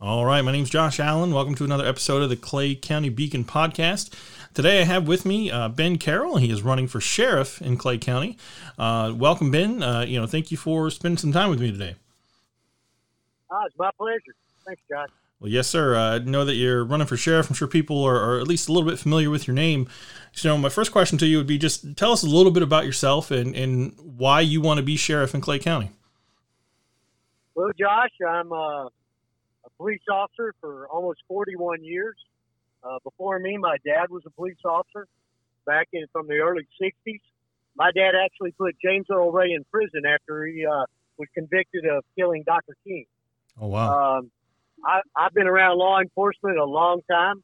All right, my name's Josh Allen. Welcome to another episode of the Clay County Beacon podcast. Today I have with me uh, Ben Carroll. He is running for sheriff in Clay County. Uh, welcome, Ben. Uh, you know, thank you for spending some time with me today. Ah, it's my pleasure. Thanks, Josh. Well, yes, sir. I know that you're running for sheriff. I'm sure people are, are, at least a little bit familiar with your name. So, my first question to you would be just tell us a little bit about yourself and, and why you want to be sheriff in Clay County. Well, Josh, I'm a police officer for almost 41 years. Uh, before me, my dad was a police officer back in from the early 60s. My dad actually put James Earl Ray in prison after he uh, was convicted of killing Dr. King. Oh, wow. Um, I, I've been around law enforcement a long time.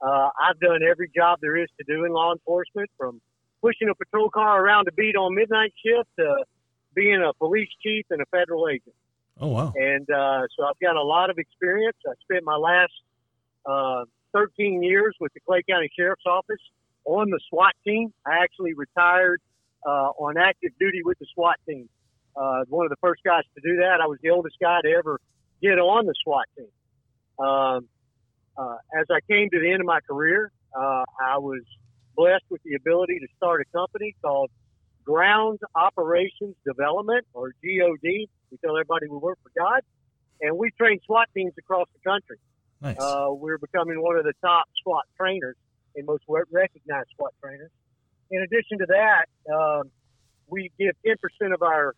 Uh, I've done every job there is to do in law enforcement, from pushing a patrol car around a beat on midnight shift to being a police chief and a federal agent. Oh wow! And uh, so I've got a lot of experience. I spent my last uh, 13 years with the Clay County Sheriff's Office on the SWAT team. I actually retired uh, on active duty with the SWAT team. Uh, one of the first guys to do that. I was the oldest guy to ever get on the SWAT team. Um, uh, as I came to the end of my career, uh, I was blessed with the ability to start a company called Ground Operations Development, or GOD. We tell everybody we work for God, and we train SWAT teams across the country. Nice. Uh, we're becoming one of the top SWAT trainers and most recognized SWAT trainers. In addition to that, um, we give 10% of our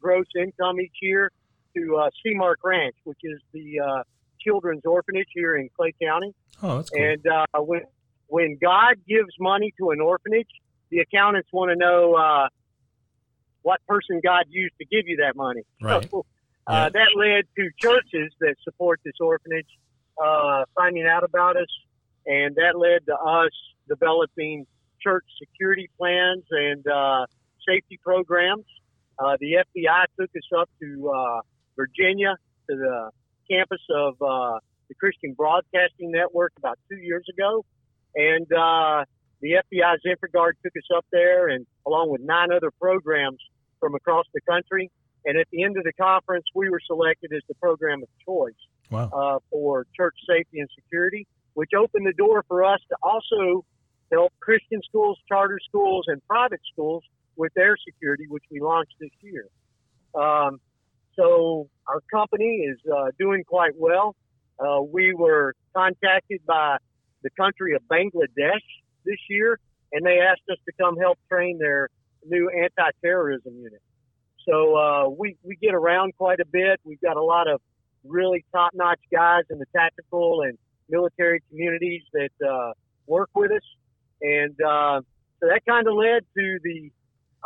gross income each year to uh, Seamark Ranch, which is the uh, children's orphanage here in Clay County. Oh, that's cool. And uh, when when God gives money to an orphanage, the accountants want to know uh, what person God used to give you that money. Right. So, uh, That led to churches that support this orphanage uh, finding out about us, and that led to us developing church security plans and uh, safety programs. Uh, the FBI took us up to uh, Virginia to the campus of uh, the Christian Broadcasting Network about two years ago, and uh, the FBI's InfraGard took us up there, and along with nine other programs from across the country. And at the end of the conference, we were selected as the program of choice wow. uh, for church safety and security, which opened the door for us to also help Christian schools, charter schools, and private schools with their security, which we launched this year. Um, so our company is uh, doing quite well. Uh, we were contacted by the country of Bangladesh this year, and they asked us to come help train their new anti-terrorism unit. So uh, we we get around quite a bit. We've got a lot of really top-notch guys in the tactical and military communities that uh, work with us, and uh, so that kind of led to the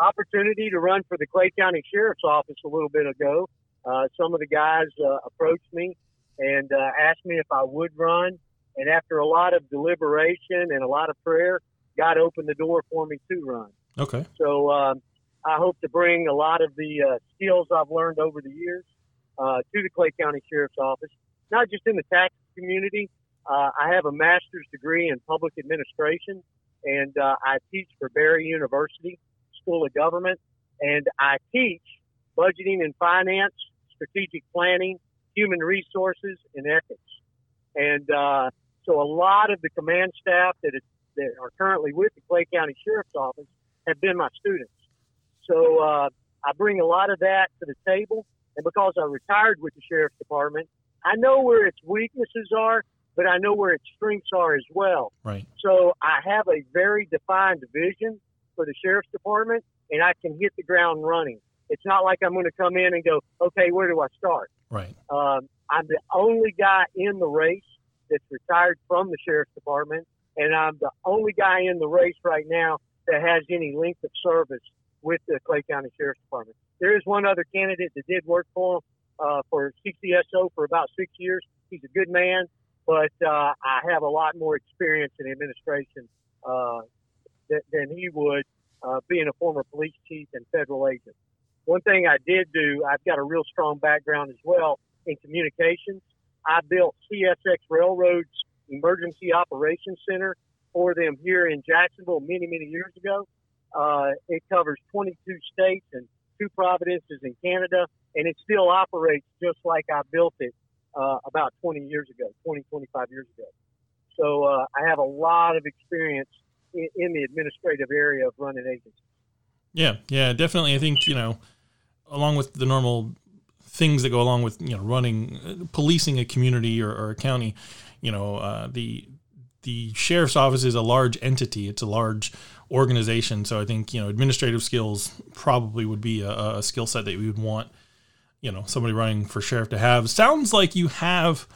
opportunity to run for the Clay County Sheriff's Office a little bit ago. Uh, some of the guys uh, approached me and uh, asked me if I would run. And after a lot of deliberation and a lot of prayer, God opened the door for me to run. Okay. So um, I hope to bring a lot of the uh, skills I've learned over the years uh, to the Clay County Sheriff's Office, not just in the tax community. Uh, I have a master's degree in public administration, and uh, I teach for Barry University School of Government, and I teach budgeting and finance, strategic planning, human resources, and ethics. And uh, so a lot of the command staff that, is, that are currently with the Clay County Sheriff's Office have been my students. So uh, I bring a lot of that to the table. And because I retired with the Sheriff's Department, I know where its weaknesses are, but I know where its strengths are as well. Right. So I have a very defined vision for the Sheriff's Department, and I can hit the ground running. It's not like I'm going to come in and go, okay, where do I start? Right. Um, I'm the only guy in the race that's retired from the sheriff's department, and I'm the only guy in the race right now that has any length of service with the Clay County Sheriff's Department. There is one other candidate that did work for him uh, for CCSO for about six years. He's a good man, but uh, I have a lot more experience in administration uh, th- than he would, uh, being a former police chief and federal agent. One thing I did do, I've got a real strong background as well in communications. I built CSX Railroad's Emergency Operations Center for them here in Jacksonville many, many years ago. Uh, it covers 22 states and two provinces in Canada, and it still operates just like I built it uh, about 20 years ago, 20, 25 years ago. So uh, I have a lot of experience in, in the administrative area of running agencies. Yeah, yeah, definitely. I think you know, along with the normal things that go along with you know running, uh, policing a community or, or a county, you know, uh, the the sheriff's office is a large entity. It's a large organization. So I think you know administrative skills probably would be a, a skill set that we would want you know somebody running for sheriff to have. Sounds like you have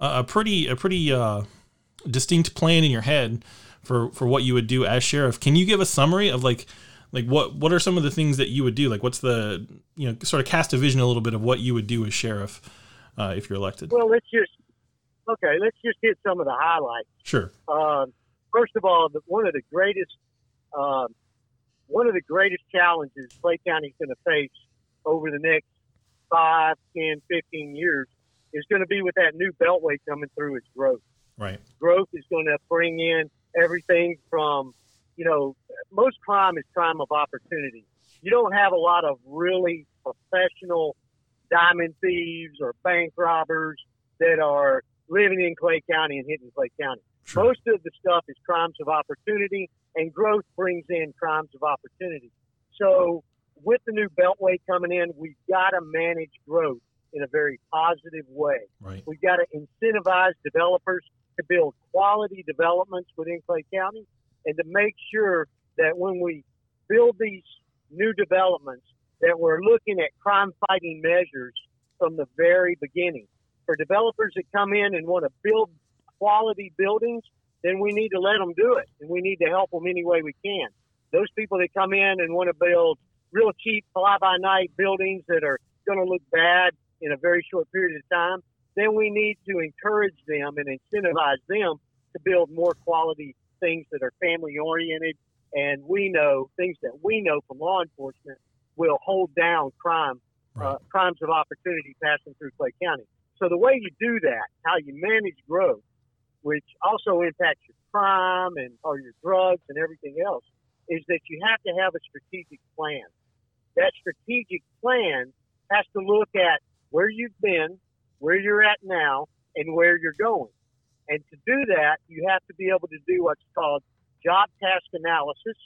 a, a pretty a pretty uh, distinct plan in your head for for what you would do as sheriff. Can you give a summary of like like what what are some of the things that you would do? Like what's the you know sort of cast a vision a little bit of what you would do as sheriff uh, if you're elected? Well, let's just okay. Let's just hit some of the highlights. Sure. Um, first of all, the, one of the greatest um, one of the greatest challenges Clay County's going to face over the next five, 10, 15 years is going to be with that new beltway coming through its growth. Right. Growth is going to bring in everything from, you know, most crime is crime of opportunity. You don't have a lot of really professional diamond thieves or bank robbers that are living in Clay County and hitting Clay County. Sure. Most of the stuff is crimes of opportunity, and growth brings in crimes of opportunity. So, with the new Beltway coming in, we've got to manage growth in a very positive way. Right. We've got to incentivize developers to build quality developments within Clay County and to make sure that when we build these new developments, that we're looking at crime fighting measures from the very beginning. For developers that come in and want to build quality buildings, then we need to let them do it, and we need to help them any way we can. Those people that come in and want to build real cheap fly by night buildings that are going to look bad in a very short period of time, then we need to encourage them and incentivize them to build more quality things that are family oriented. And we know things that we know from law enforcement will hold down crime, uh, right. uh, crimes of opportunity passing through Clay County. So the way you do that, how you manage growth, which also impacts your crime and or your drugs and everything else, is that you have to have a strategic plan. That strategic plan has to look at where you've been, where you're at now, and where you're going. And to do that, you have to be able to do what's called job task analysis.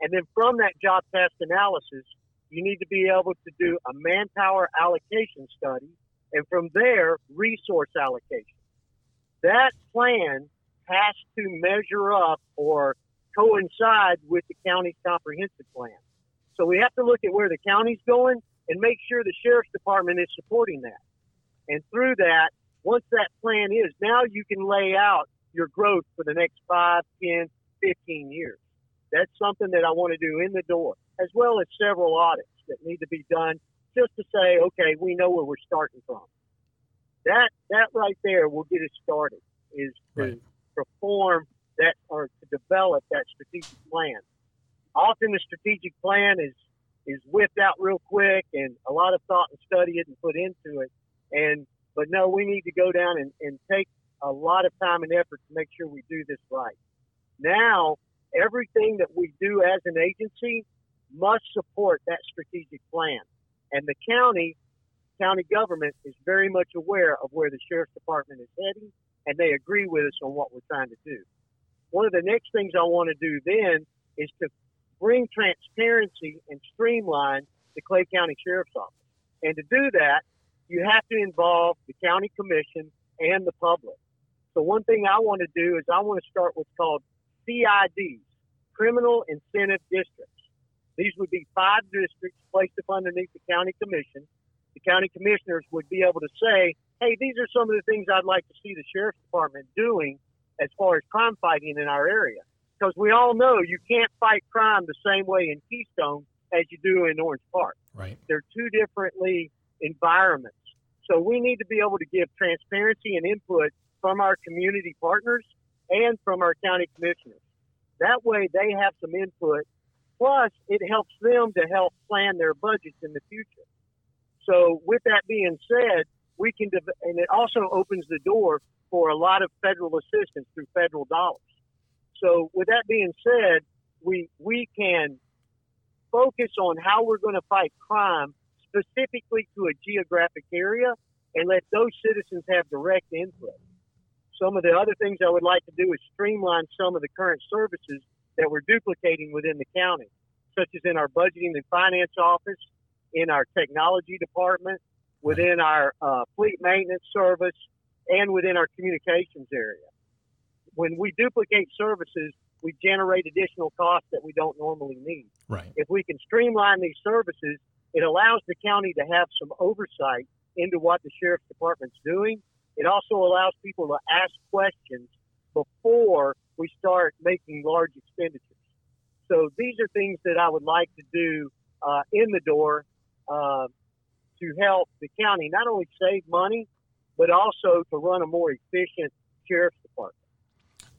And then from that job task analysis, you need to be able to do a manpower allocation study. And from there, resource allocation that plan has to measure up or coincide with the county's comprehensive plan. So we have to look at where the county's going and make sure the sheriff's department is supporting that. And through that, once that plan is, now you can lay out your growth for the next 5, 10, 15 years. That's something that I want to do in the door, as well as several audits that need to be done just to say, okay, we know where we're starting from that that right there will get us started is to right. perform that or to develop that strategic plan. Often the strategic plan is is whipped out real quick and a lot of thought and study isn't put into it. And but no, we need to go down and, and take a lot of time and effort to make sure we do this right. Now, everything that we do as an agency must support that strategic plan. And the county county government is very much aware of where the sheriff's department is heading, and they agree with us on what we're trying to do. One of the next things I want to do then is to bring transparency and streamline the Clay County Sheriff's Office. And to do that, you have to involve the county commission and the public. So one thing I want to do is I want to start what's called CIDs, Criminal Incentive Districts. These would be five districts placed up underneath the county commission the county commissioners would be able to say, hey, these are some of the things I'd like to see the sheriff's department doing as far as crime fighting in our area. Because we all know you can't fight crime the same way in Keystone as you do in Orange Park. Right. They're two differently environments. So we need to be able to give transparency and input from our community partners and from our county commissioners. That way they have some input. Plus, it helps them to help plan their budgets in the future. So, with that being said, we can, and it also opens the door for a lot of federal assistance through federal dollars. So, with that being said, we we can focus on how we're going to fight crime specifically to a geographic area, and let those citizens have direct input. Some of the other things I would like to do is streamline some of the current services that we're duplicating within the county, such as in our budgeting and finance office, in our technology department, within our uh, fleet maintenance service, and within our communications area. When we duplicate services, we generate additional costs that we don't normally need. Right. If we can streamline these services, it allows the county to have some oversight into what the sheriff's department's doing. It also allows people to ask questions before we start making large expenditures. So these are things that I would like to do uh, in the door uh, to help the county not only save money, but also to run a more efficient sheriff's department.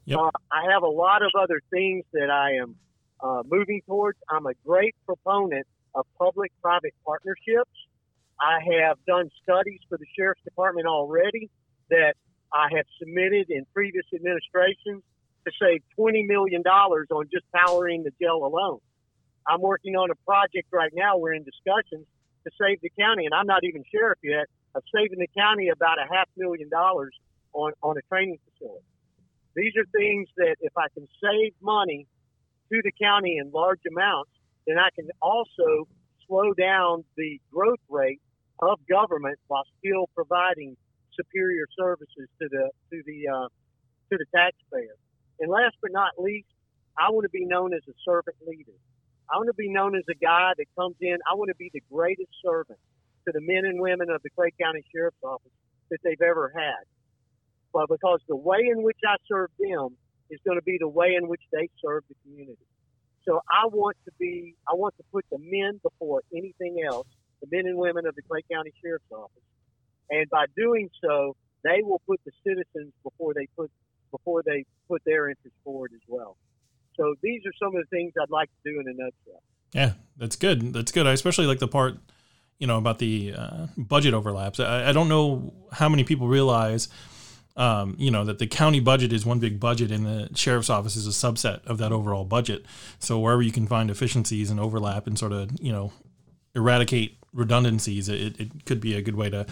Yep. Uh, I have a lot of other things that I am uh, moving towards. I'm a great proponent of public-private partnerships. I have done studies for the sheriff's department already that I have submitted in previous administrations to save $20 million on just powering the jail alone. I'm working on a project right now. We're in discussions to save the county, and I'm not even sheriff yet, of saving the county about a half million dollars on, on a training facility. These are things that if I can save money to the county in large amounts, then I can also slow down the growth rate of government while still providing superior services to the to the uh, to the taxpayer. And last but not least, I want to be known as a servant leader. I want to be known as a guy that comes in. I want to be the greatest servant to the men and women of the Clay County Sheriff's Office that they've ever had. But because the way in which I serve them is going to be the way in which they serve the community. So I want to be, I want to put the men before anything else, the men and women of the Clay County Sheriff's Office. And by doing so, they will put the citizens before they put before they put their interests forward as well. So these are some of the things I'd like to do in a nutshell. Yeah, that's good. That's good. I especially like the part, you know, about the uh, budget overlaps. I, I, don't know how many people realize, um, you know, that the county budget is one big budget and the sheriff's office is a subset of that overall budget. So wherever you can find efficiencies and overlap and sort of, you know, eradicate redundancies, it, it could be a good way to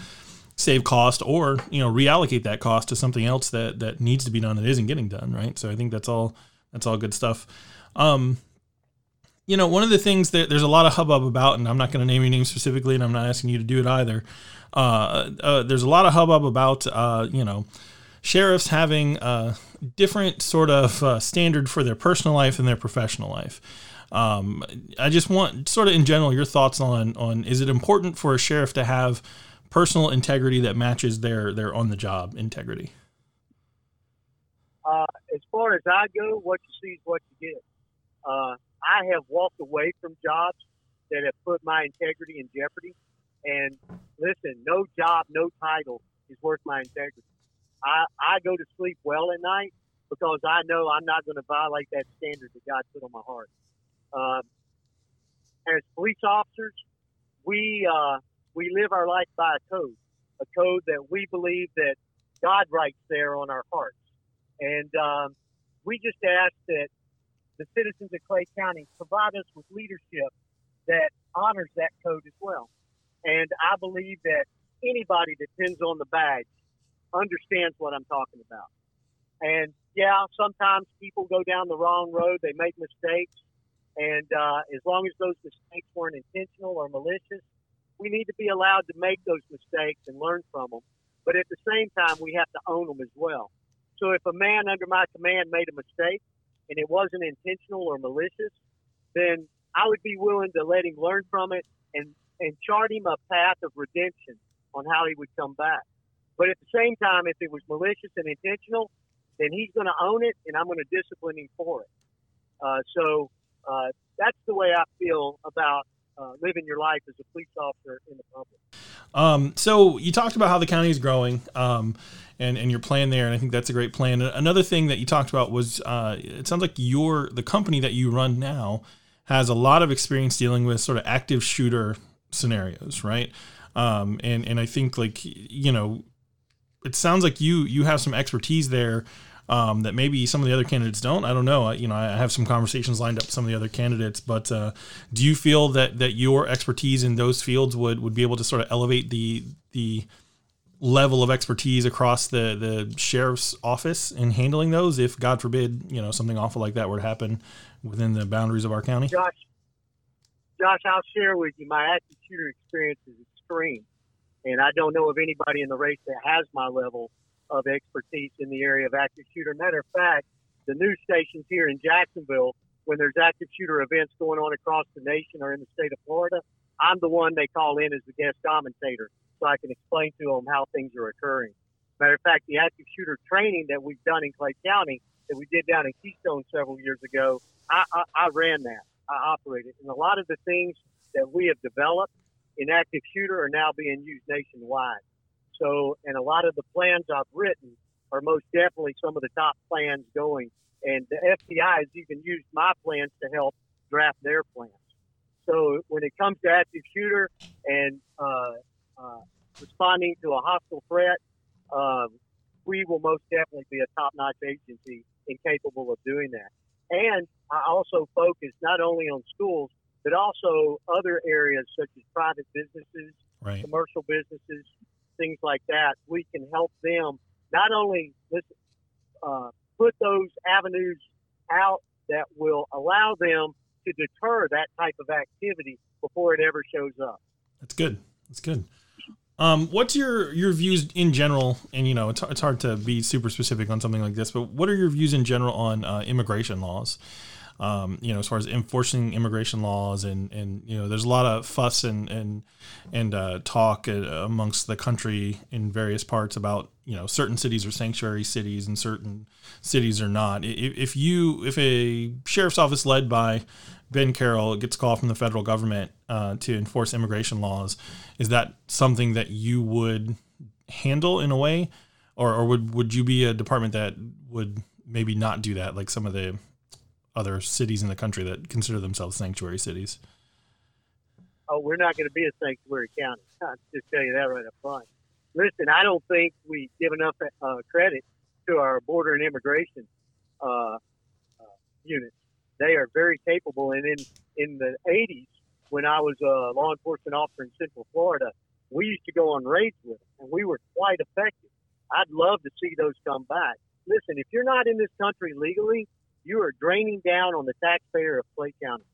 save cost or you know reallocate that cost to something else that that needs to be done that isn't getting done right so i think that's all that's all good stuff um you know one of the things that there's a lot of hubbub about and i'm not going to name your name specifically and i'm not asking you to do it either uh, uh there's a lot of hubbub about uh you know sheriffs having a different sort of uh, standard for their personal life and their professional life um, I just want sort of in general your thoughts on on is it important for a sheriff to have personal integrity that matches their their on the job integrity? Uh, as far as I go, what you see is what you get. Uh, I have walked away from jobs that have put my integrity in jeopardy. And listen, no job, no title is worth my integrity. I, I go to sleep well at night because I know I'm not going to violate that standard that God put on my heart. Um, as police officers, we uh, we live our life by a code, a code that we believe that God writes there on our hearts. And um, we just ask that the citizens of Clay County provide us with leadership that honors that code as well. And I believe that anybody that pins on the badge understands what I'm talking about. And yeah, sometimes people go down the wrong road, they make mistakes. And uh, as long as those mistakes weren't intentional or malicious, we need to be allowed to make those mistakes and learn from them. But at the same time, we have to own them as well. So if a man under my command made a mistake and it wasn't intentional or malicious, then I would be willing to let him learn from it and, and chart him a path of redemption on how he would come back. But at the same time, if it was malicious and intentional, then he's going to own it and I'm going to discipline him for it. Uh, so uh, that's the way I feel about uh, living your life as a police officer in the public. Um, so you talked about how the county is growing, um, and and your plan there, and I think that's a great plan. Another thing that you talked about was uh, it sounds like your the company that you run now has a lot of experience dealing with sort of active shooter scenarios, right? Um, and and I think like you know, it sounds like you you have some expertise there um, that maybe some of the other candidates don't. I don't know. I, you know, I have some conversations lined up with some of the other candidates, but uh, do you feel that that your expertise in those fields would would be able to sort of elevate the the level of expertise across the the sheriff's office in handling those if god forbid you know something awful like that were to happen within the boundaries of our county josh josh i'll share with you my active shooter experience is extreme and i don't know of anybody in the race that has my level of expertise in the area of active shooter matter of fact the news stations here in jacksonville when there's active shooter events going on across the nation or in the state of florida i'm the one they call in as the guest commentator so I can explain to them how things are occurring. Matter of fact, the active shooter training that we've done in Clay County that we did down in Keystone several years ago, I, I, I ran that. I operated. And a lot of the things that we have developed in active shooter are now being used nationwide. So, and a lot of the plans I've written are most definitely some of the top plans going. And the FBI has even used my plans to help draft their plans. So when it comes to active shooter and uh, uh, responding to a hostile threat, um, we will most definitely be a top-notch agency and capable of doing that. And I also focus not only on schools, but also other areas such as private businesses, right. commercial businesses, things like that. We can help them not only listen, uh, put those avenues out that will allow them to deter that type of activity before it ever shows up. That's good. That's good. Um, what's your your views in general? And you know, it's it's hard to be super specific on something like this, but what are your views in general on uh, immigration laws? Um, you know, as far as enforcing immigration laws, and and you know, there's a lot of fuss and and and uh, talk uh, amongst the country in various parts about you know certain cities are sanctuary cities and certain cities are not. If, you if a sheriff's office led by Ben Carroll gets a call from the federal government uh, to enforce immigration laws, is that something that you would handle in a way, or, or would would you be a department that would maybe not do that, like some of the other cities in the country that consider themselves sanctuary cities? Oh, we're not going to be a sanctuary county. I'll just tell you that right up front. Listen, I don't think we give enough uh, credit to our border and immigration uh, uh, units they are very capable. And in in the 80s, when I was a law enforcement officer in Central Florida, we used to go on raids with them, and we were quite effective. I'd love to see those come back. Listen, if you're not in this country legally, you are draining down on the taxpayer of Clay County.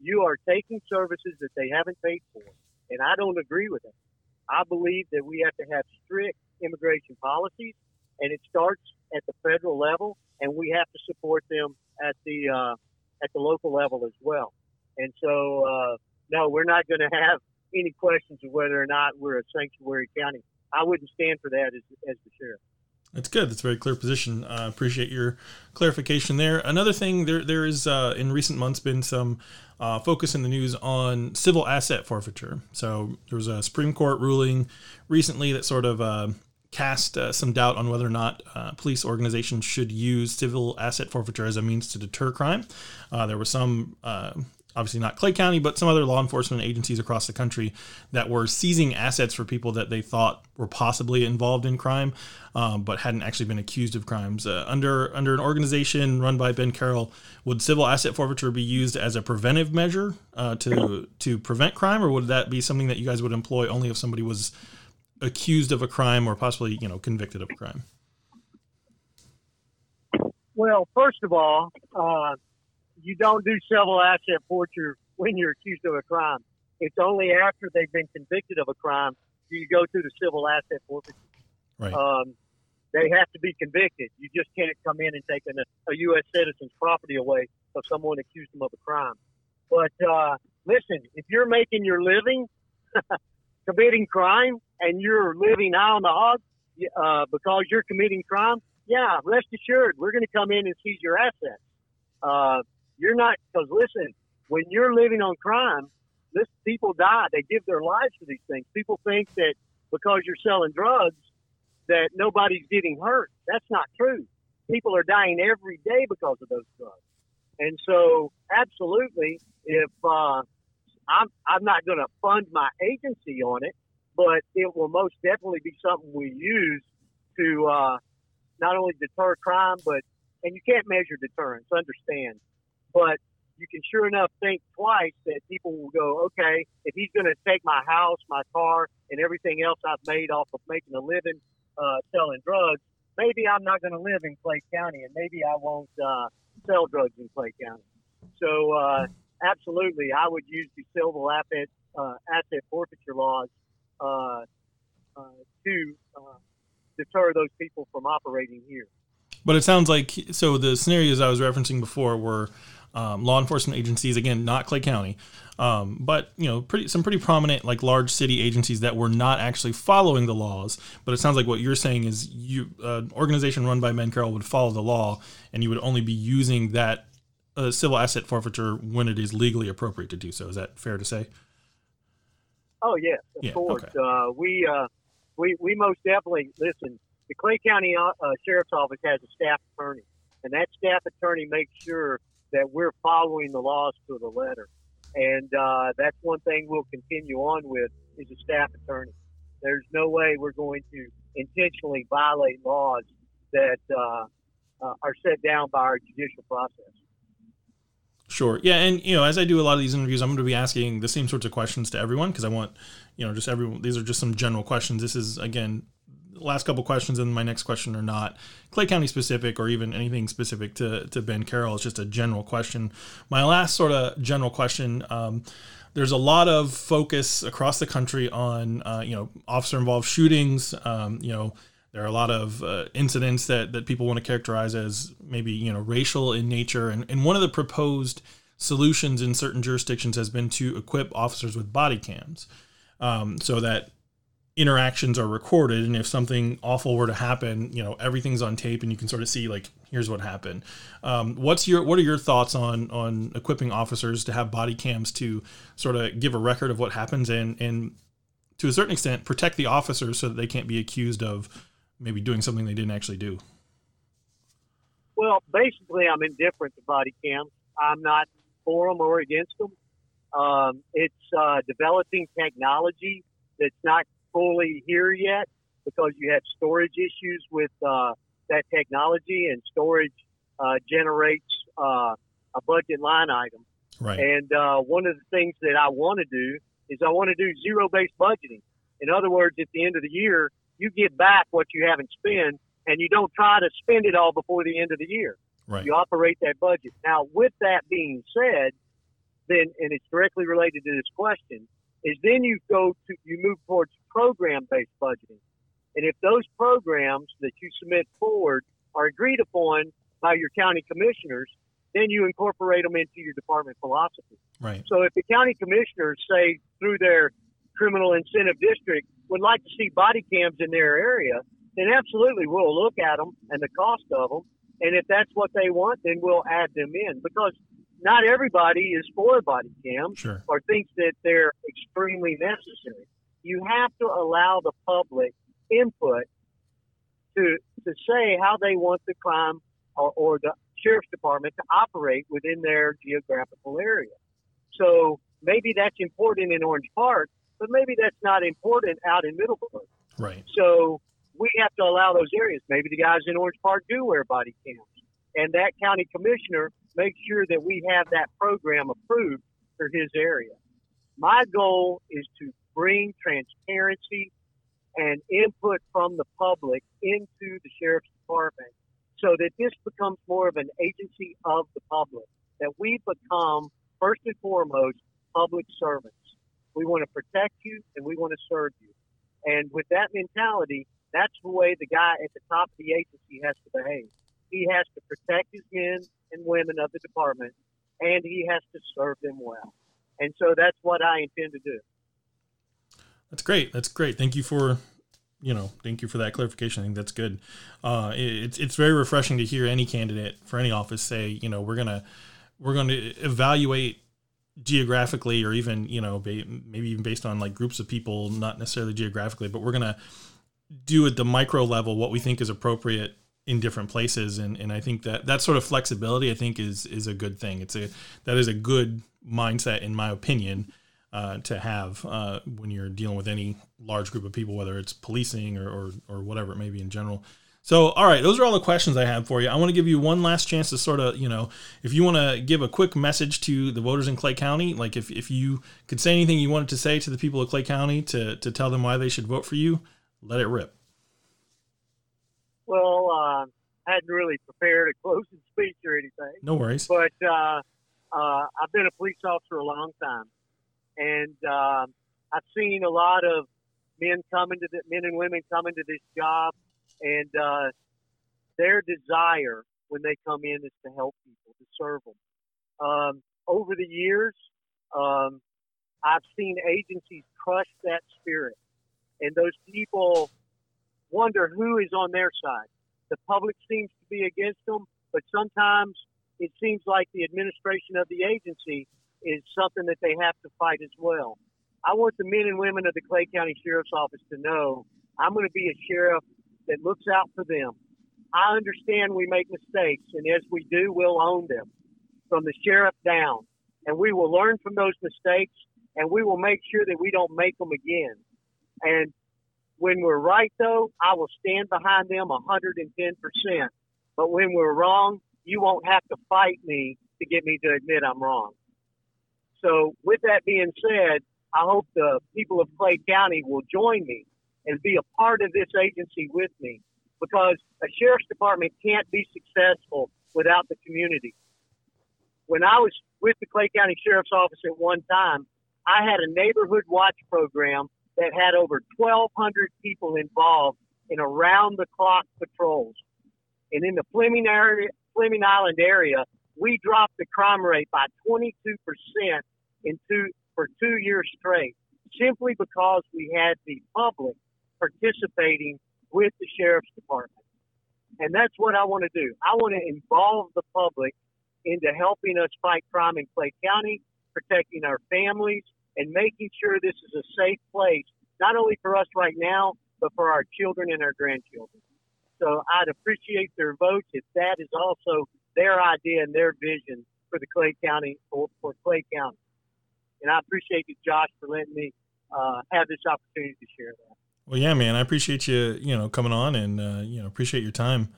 You are taking services that they haven't paid for, and I don't agree with that. I believe that we have to have strict immigration policies, and it starts at the federal level, and we have to support them at the uh, at the local level as well. And so, uh, no, we're not going to have any questions of whether or not we're a sanctuary county. I wouldn't stand for that as, as the sheriff. That's good. That's a very clear position. I uh, appreciate your clarification there. Another thing, there there is uh, in recent months been some uh, focus in the news on civil asset forfeiture. So there was a Supreme Court ruling recently that sort of uh, cast uh, some doubt on whether or not uh, police organizations should use civil asset forfeiture as a means to deter crime. There were some, obviously not Clay County, but some other law enforcement agencies across the country that were seizing assets for people that they thought were possibly involved in crime, um, but hadn't actually been accused of crimes. Uh, under under an organization run by Ben Carroll, would civil asset forfeiture be used as a preventive measure uh, to to prevent crime, or would that be something that you guys would employ only if somebody was accused of a crime or possibly you know convicted of a crime? Well, first of all, uh, you don't do civil asset forfeiture when you're accused of a crime. It's only after they've been convicted of a crime do you go through the civil asset forfeiture. Right. Um, they have to be convicted. You just can't come in and take an, a, U.S. citizen's property away of someone accused them of a crime. But uh, listen, if you're making your living committing crime and you're living high on the hog uh, because you're committing crime, yeah, rest assured, we're going to come in and seize your assets. Uh, you're not, because listen, when you're living on crime, this people die. They give their lives for these things. People think that because you're selling drugs, that nobody's getting hurt. That's not true. People are dying every day because of those drugs. And so, absolutely, if uh, I'm I'm not going to fund my agency on it, but it will most definitely be something we use to uh, not only deter crime, but and you can't measure deterrence, understand, but you can sure enough think twice that people will go, okay, if he's going to take my house, my car, and everything else I've made off of making a living uh, selling drugs, maybe I'm not going to live in Clay County, and maybe I won't uh, sell drugs in Clay County. So, uh, absolutely, I would use the civil asset uh, asset forfeiture laws uh, uh, to uh, deter those people from operating here. But it sounds like so the scenarios I was referencing before were um, law enforcement agencies again, not Clay County, um, but you know, pretty some pretty prominent like large city agencies that were not actually following the laws. But it sounds like what you're saying is you uh, organization run by Ben Carroll would follow the law, and you would only be using that uh, civil asset forfeiture when it is legally appropriate to do so. Is that fair to say? Oh yes, of yeah, course. Okay. Uh, we uh, we we most definitely listen. The Clay County uh, Sheriff's Office has a staff attorney, and that staff attorney makes sure that we're following the laws to the letter. And uh, that's one thing we'll continue on with is a staff attorney. There's no way we're going to intentionally violate laws that uh, uh, are set down by our judicial process. Sure. Yeah, and you know, as I do a lot of these interviews, I'm going to be asking the same sorts of questions to everyone because I want, you know, just everyone. These are just some general questions. This is again last couple questions and my next question are not Clay County specific or even anything specific to, to Ben Carroll. It's just a general question. My last sort of general question. Um, there's a lot of focus across the country on uh, you know officer involved shootings. Um, you know there are a lot of uh, incidents that that people want to characterize as maybe you know racial in nature, and, and one of the proposed solutions in certain jurisdictions has been to equip officers with body cams, um, so that interactions are recorded and if something awful were to happen you know everything's on tape and you can sort of see like here's what happened. Um, what's your what are your thoughts on on equipping officers to have body cams to sort of give a record of what happens and and to a certain extent protect the officers so that they can't be accused of maybe doing something they didn't actually do? Well basically i'm indifferent to body cams. I'm not for them or against them um, it's uh, developing technology that's not fully here yet because you have storage issues with uh, that technology, and storage uh, generates uh, a budget line item. Right. And uh, one of the things that I want to do is I want to do zero based budgeting. In other words, at the end of the year, you get back what you haven't spent, and you don't try to spend it all before the end of the year. Right. You operate that budget. Now, with that being said, then, and it's directly related to this question, is then you go to you move towards program based budgeting. And if those programs that you submit forward are agreed upon by your county commissioners, then you incorporate them into your department philosophy. Right. So if the county commissioners say through their criminal incentive district would like to see body cams in their area, then absolutely we'll look at them and the cost of them. And if that's what they want, then we'll add them in because not everybody is for body cams sure. or thinks that they're extremely necessary. You have to allow the public input to to say how they want the crime or, or the sheriff's department to operate within their geographical area. So maybe that's important in Orange Park, but maybe that's not important out in Middleburg. Right. So we have to allow those areas. Maybe the guys in Orange Park do wear body cams, and that county commissioner makes sure that we have that program approved for his area. My goal is to bring transparency and input from the public into the sheriff's department so that this becomes more of an agency of the public, that we become, first and foremost, public servants. We want to protect you and we want to serve you. And with that mentality, that's the way the guy at the top of the agency has to behave. He has to protect his men and women of the department, and he has to serve them well. And so that's what I intend to do. That's great. That's great. Thank you for you know, thank you for that clarification. I think that's good. Uh, it, it's it's very refreshing to hear any candidate for any office say, you know, we're gonna we're to evaluate geographically, or even you know, maybe even based on like groups of people, not necessarily geographically, but we're gonna do at the micro level what we think is appropriate in different places and, and I think that that sort of flexibility I think is is a good thing. It's a that is a good mindset in my opinion uh, to have uh, when you're dealing with any large group of people, whether it's policing or, or, or whatever it may be in general. So, all right, those are all the questions I have for you. I want to give you one last chance to sort of, you know, if you want to give a quick message to the voters in Clay County, like if, if you could say anything you wanted to say to the people of Clay County to, to tell them why they should vote for you, let it rip. Well, uh, I hadn't really prepared a closing speech or anything. No worries. But uh, uh, I've been a police officer a long time, and uh, I've seen a lot of men coming to the, men and women coming to this job and uh, their desire when they come in is to help people, to serve them. Um, over the years, um, I've seen agencies crush that spirit, and those people wonder who is on their side. The public seems to be against them, but sometimes it seems like the administration of the agency is something that they have to fight as well. I want the men and women of the Clay County Sheriff's Office to know I'm going to be a sheriff that looks out for them. I understand we make mistakes, and as we do, we'll own them from the sheriff down. And we will learn from those mistakes, and we will make sure that we don't make them again. And when we're right, though, I will stand behind them 110%. But when we're wrong, you won't have to fight me to get me to admit I'm wrong. So, with that being said, I hope the people of Clay County will join me and be a part of this agency with me because a sheriff's department can't be successful without the community. When I was with the Clay County Sheriff's Office at one time, I had a neighborhood watch program that had over 1,200 people involved in around the clock patrols. And in the Fleming, area, Fleming Island area, we dropped the crime rate by 22% in two, for two years straight, simply because we had the public participating with the sheriff's department. And that's what I want to do. I want to involve the public into helping us fight crime in Clay County, protecting our families, and making sure this is a safe place, not only for us right now, but for our children and our grandchildren. So I'd appreciate their votes if that is also their idea and their vision for the Clay County, for, for Clay County. And I appreciate you, Josh, for letting me uh, have this opportunity to share that. Well, yeah, man, I appreciate you, you know, coming on and, uh, you know, appreciate your time